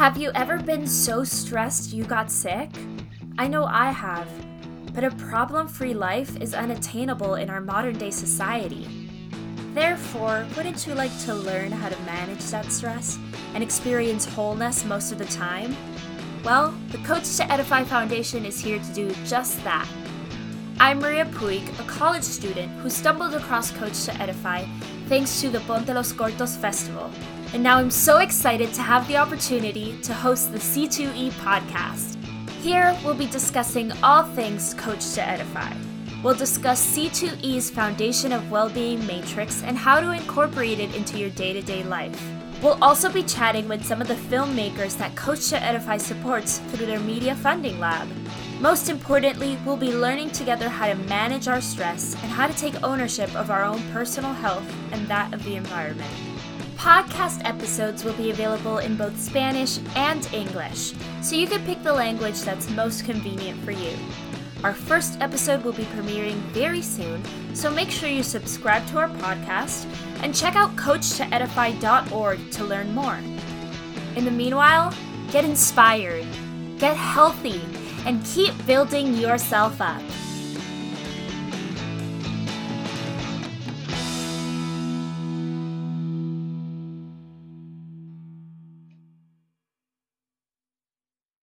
Have you ever been so stressed you got sick? I know I have. But a problem free life is unattainable in our modern day society. Therefore, wouldn't you like to learn how to manage that stress and experience wholeness most of the time? Well, the Coach to Edify Foundation is here to do just that. I'm Maria Puig, a college student who stumbled across Coach to Edify thanks to the Ponte Los Cortos Festival. And now I'm so excited to have the opportunity to host the C2E podcast. Here, we'll be discussing all things Coach to Edify. We'll discuss C2E's Foundation of Wellbeing Matrix and how to incorporate it into your day to day life. We'll also be chatting with some of the filmmakers that Coach to Edify supports through their Media Funding Lab. Most importantly, we'll be learning together how to manage our stress and how to take ownership of our own personal health and that of the environment. Podcast episodes will be available in both Spanish and English, so you can pick the language that's most convenient for you. Our first episode will be premiering very soon, so make sure you subscribe to our podcast and check out CoachToEdify.org to learn more. In the meanwhile, get inspired, get healthy, and keep building yourself up.